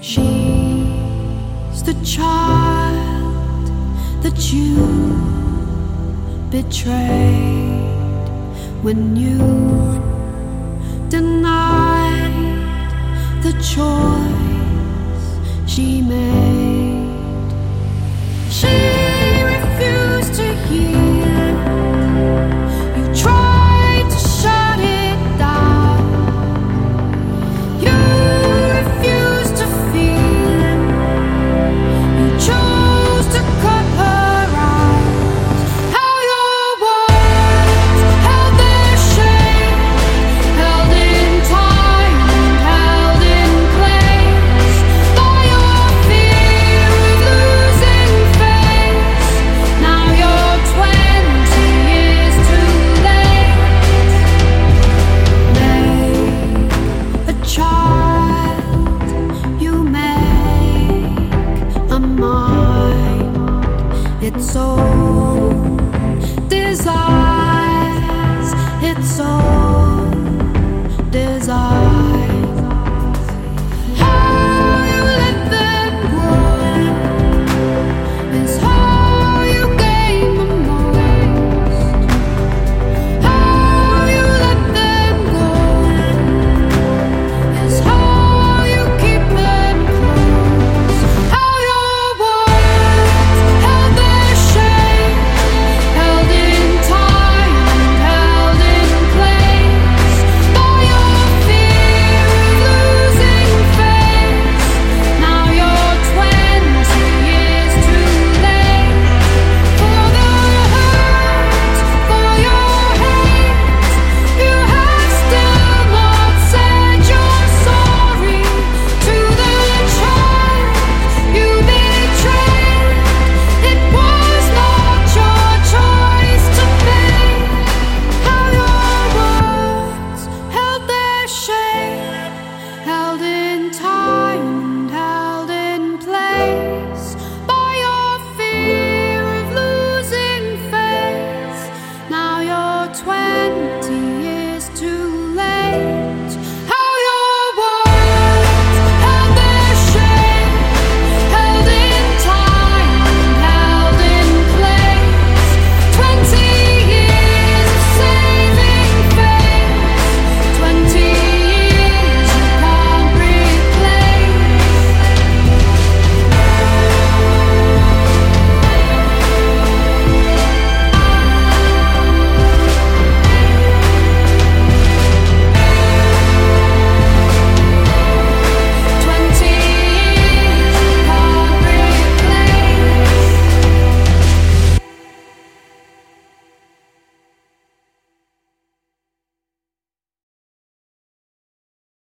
She's the child that you betrayed when you denied the choice she made. it's all that's when